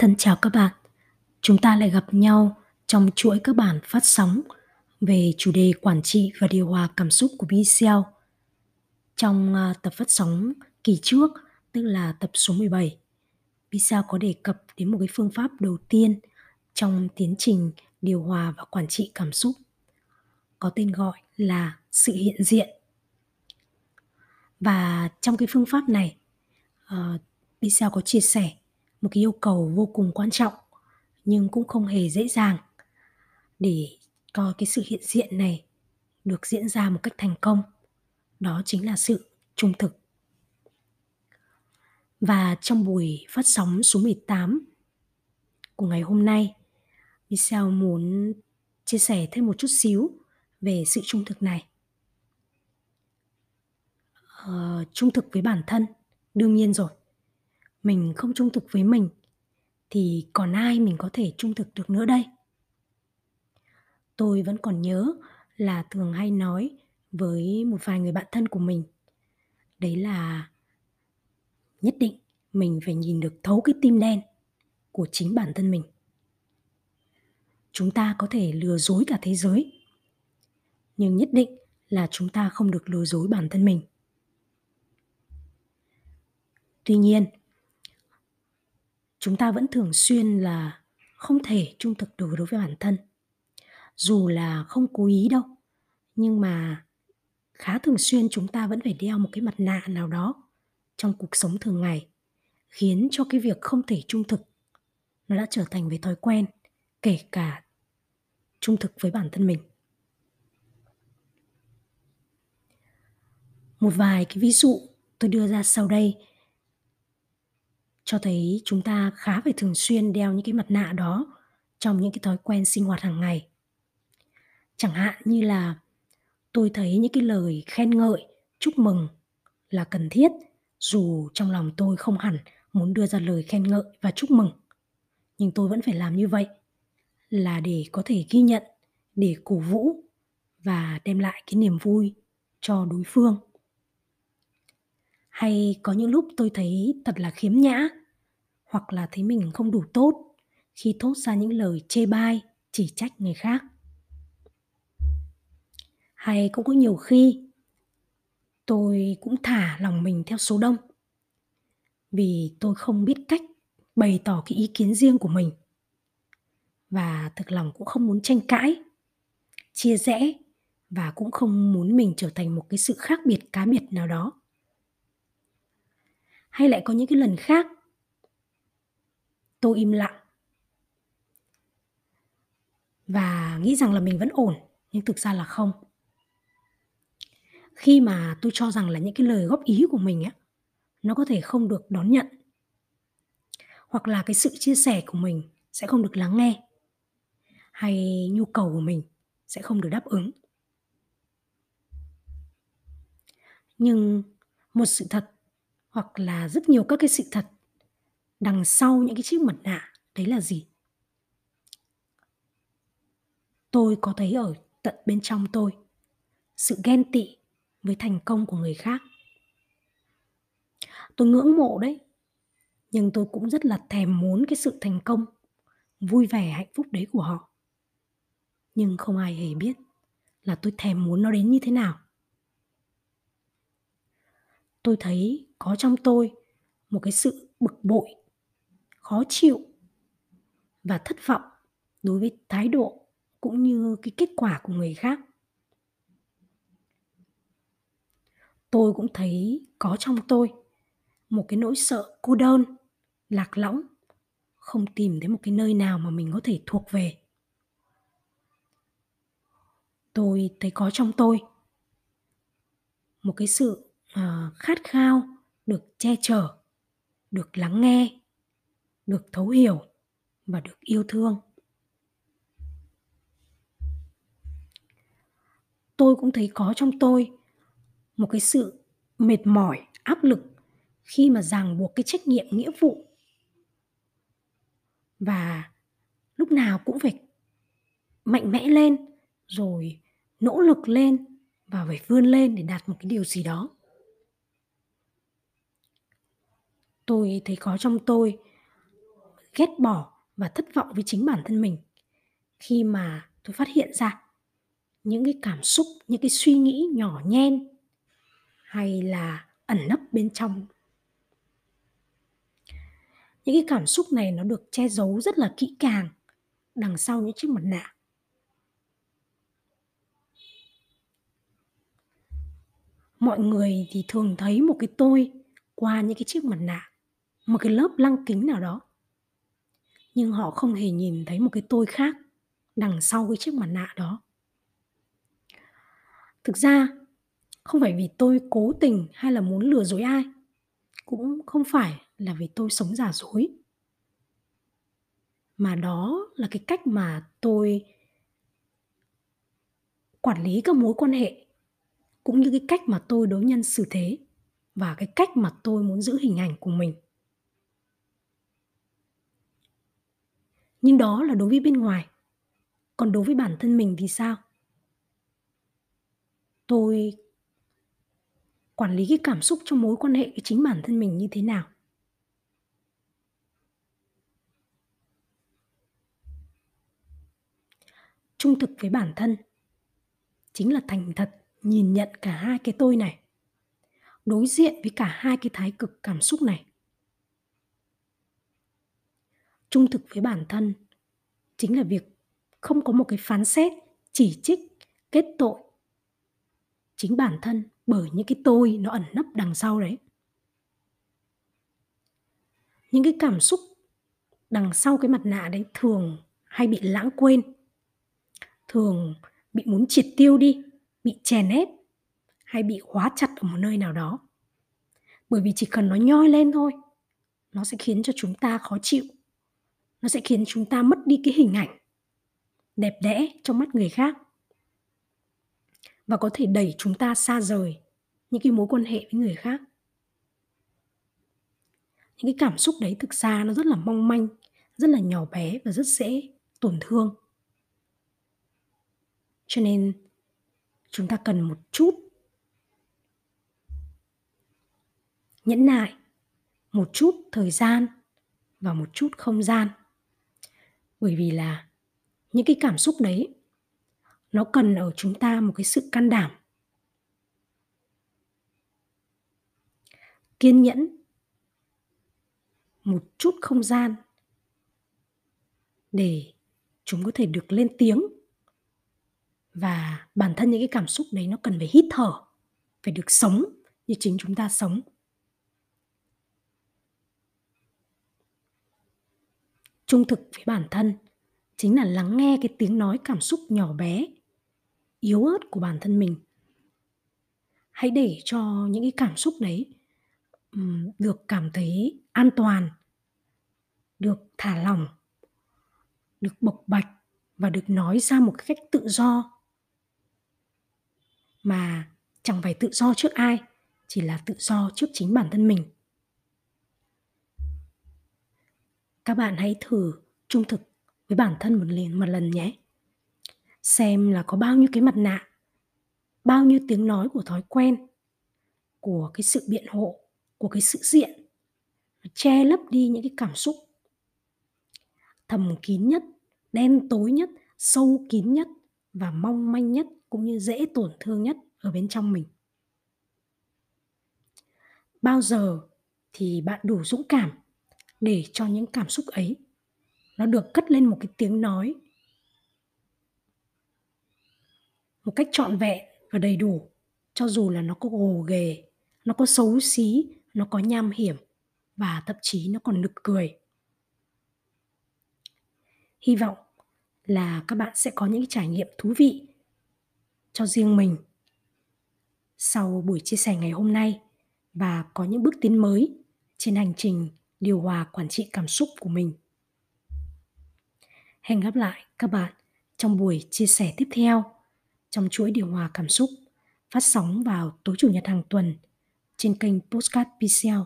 Thân chào các bạn. Chúng ta lại gặp nhau trong chuỗi các bản phát sóng về chủ đề quản trị và điều hòa cảm xúc của BCL. Trong à, tập phát sóng kỳ trước, tức là tập số 17, BCL có đề cập đến một cái phương pháp đầu tiên trong tiến trình điều hòa và quản trị cảm xúc có tên gọi là sự hiện diện. Và trong cái phương pháp này, ờ, uh, BCL có chia sẻ một cái yêu cầu vô cùng quan trọng nhưng cũng không hề dễ dàng. Để coi cái sự hiện diện này được diễn ra một cách thành công đó chính là sự trung thực. Và trong buổi phát sóng số 18 của ngày hôm nay Michelle muốn chia sẻ thêm một chút xíu về sự trung thực này. Ờ, trung thực với bản thân đương nhiên rồi mình không trung thực với mình, thì còn ai mình có thể trung thực được nữa đây? Tôi vẫn còn nhớ là thường hay nói với một vài người bạn thân của mình. Đấy là nhất định mình phải nhìn được thấu cái tim đen của chính bản thân mình. Chúng ta có thể lừa dối cả thế giới, nhưng nhất định là chúng ta không được lừa dối bản thân mình. Tuy nhiên chúng ta vẫn thường xuyên là không thể trung thực được đối với bản thân. Dù là không cố ý đâu, nhưng mà khá thường xuyên chúng ta vẫn phải đeo một cái mặt nạ nào đó trong cuộc sống thường ngày, khiến cho cái việc không thể trung thực nó đã trở thành với thói quen, kể cả trung thực với bản thân mình. Một vài cái ví dụ tôi đưa ra sau đây cho thấy chúng ta khá phải thường xuyên đeo những cái mặt nạ đó trong những cái thói quen sinh hoạt hàng ngày. Chẳng hạn như là tôi thấy những cái lời khen ngợi, chúc mừng là cần thiết, dù trong lòng tôi không hẳn muốn đưa ra lời khen ngợi và chúc mừng. Nhưng tôi vẫn phải làm như vậy là để có thể ghi nhận, để cổ vũ và đem lại cái niềm vui cho đối phương. Hay có những lúc tôi thấy thật là khiếm nhã hoặc là thấy mình không đủ tốt. Khi thốt ra những lời chê bai, chỉ trách người khác. Hay cũng có nhiều khi, tôi cũng thả lòng mình theo số đông. Vì tôi không biết cách bày tỏ cái ý kiến riêng của mình. Và thực lòng cũng không muốn tranh cãi, chia rẽ và cũng không muốn mình trở thành một cái sự khác biệt cá biệt nào đó. Hay lại có những cái lần khác tôi im lặng. Và nghĩ rằng là mình vẫn ổn, nhưng thực ra là không. Khi mà tôi cho rằng là những cái lời góp ý của mình á, nó có thể không được đón nhận, hoặc là cái sự chia sẻ của mình sẽ không được lắng nghe, hay nhu cầu của mình sẽ không được đáp ứng. Nhưng một sự thật, hoặc là rất nhiều các cái sự thật đằng sau những cái chiếc mặt nạ, đấy là gì? Tôi có thấy ở tận bên trong tôi sự ghen tị với thành công của người khác. Tôi ngưỡng mộ đấy, nhưng tôi cũng rất là thèm muốn cái sự thành công, vui vẻ, hạnh phúc đấy của họ. Nhưng không ai hề biết là tôi thèm muốn nó đến như thế nào. Tôi thấy có trong tôi một cái sự bực bội khó chịu và thất vọng đối với thái độ cũng như cái kết quả của người khác. Tôi cũng thấy có trong tôi một cái nỗi sợ cô đơn lạc lõng không tìm thấy một cái nơi nào mà mình có thể thuộc về. Tôi thấy có trong tôi một cái sự uh, khát khao được che chở được lắng nghe được thấu hiểu và được yêu thương. Tôi cũng thấy có trong tôi một cái sự mệt mỏi, áp lực khi mà ràng buộc cái trách nhiệm, nghĩa vụ. Và lúc nào cũng phải mạnh mẽ lên, rồi nỗ lực lên và phải vươn lên để đạt một cái điều gì đó. Tôi thấy có trong tôi ghét bỏ và thất vọng với chính bản thân mình. Khi mà tôi phát hiện ra những cái cảm xúc, những cái suy nghĩ nhỏ nhen hay là ẩn nấp bên trong, những cái cảm xúc này nó được che giấu rất là kỹ càng đằng sau những chiếc mặt nạ. Mọi người thì thường thấy một cái tôi qua những cái chiếc mặt nạ, một cái lớp lăng kính nào đó nhưng họ không hề nhìn thấy một cái tôi khác đằng sau cái chiếc mặt nạ đó. Thực ra, không phải vì tôi cố tình hay là muốn lừa dối ai, cũng không phải là vì tôi sống giả dối. Mà đó là cái cách mà tôi quản lý các mối quan hệ, cũng như cái cách mà tôi đối nhân xử thế và cái cách mà tôi muốn giữ hình ảnh của mình. Nhưng đó là đối với bên ngoài. Còn đối với bản thân mình thì sao? Tôi quản lý cái cảm xúc trong mối quan hệ với chính bản thân mình như thế nào? Trung thực với bản thân chính là thành thật, nhìn nhận cả hai cái tôi này, đối diện với cả hai cái thái cực cảm xúc này trung thực với bản thân, chính là việc không có một cái phán xét, chỉ trích, kết tội chính bản thân bởi những cái tôi nó ẩn nấp đằng sau đấy. Những cái cảm xúc đằng sau cái mặt nạ đấy thường hay bị lãng quên, thường bị muốn triệt tiêu đi, bị chèn ép hay bị khóa chặt ở một nơi nào đó. Bởi vì chỉ cần nó nhoi lên thôi, nó sẽ khiến cho chúng ta khó chịu nó sẽ khiến chúng ta mất đi cái hình ảnh đẹp đẽ trong mắt người khác và có thể đẩy chúng ta xa rời những cái mối quan hệ với người khác. Những cái cảm xúc đấy thực ra nó rất là mong manh, rất là nhỏ bé và rất dễ tổn thương. Cho nên chúng ta cần một chút nhẫn nại, một chút thời gian và một chút không gian bởi vì là những cái cảm xúc đấy, nó cần ở chúng ta một cái sự can đảm. Kiên nhẫn. Một chút không gian để chúng có thể được lên tiếng. Và bản thân những cái cảm xúc đấy nó cần phải hít thở, phải được sống như chính chúng ta sống. Trung thực với bản thân, chính là lắng nghe cái tiếng nói cảm xúc nhỏ bé, yếu ớt của bản thân mình. Hãy để cho những cái cảm xúc đấy được cảm thấy an toàn, được thả lỏng, được bộc bạch và được nói ra một cách tự do. Mà chẳng phải tự do trước ai, chỉ là tự do trước chính bản thân mình. Các bạn hãy thử trung thực với bản thân một lần một lần nhé. Xem là có bao nhiêu cái mặt nạ, bao nhiêu tiếng nói của thói quen, của cái sự biện hộ, của cái sự diện che lấp đi những cái cảm xúc. Thầm kín nhất, đen tối nhất, sâu kín nhất và mong manh nhất cũng như dễ tổn thương nhất ở bên trong mình. Bao giờ thì bạn đủ dũng cảm để cho những cảm xúc ấy nó được cất lên một cái tiếng nói một cách trọn vẹn và đầy đủ, cho dù là nó có gồ ghề, nó có xấu xí, nó có nham hiểm và thậm chí nó còn nực cười. Hy vọng là các bạn sẽ có những trải nghiệm thú vị cho riêng mình sau buổi chia sẻ ngày hôm nay và có những bước tiến mới trên hành trình điều hòa quản trị cảm xúc của mình. Hẹn gặp lại các bạn trong buổi chia sẻ tiếp theo trong chuỗi điều hòa cảm xúc phát sóng vào tối chủ nhật hàng tuần trên kênh Postcard PCL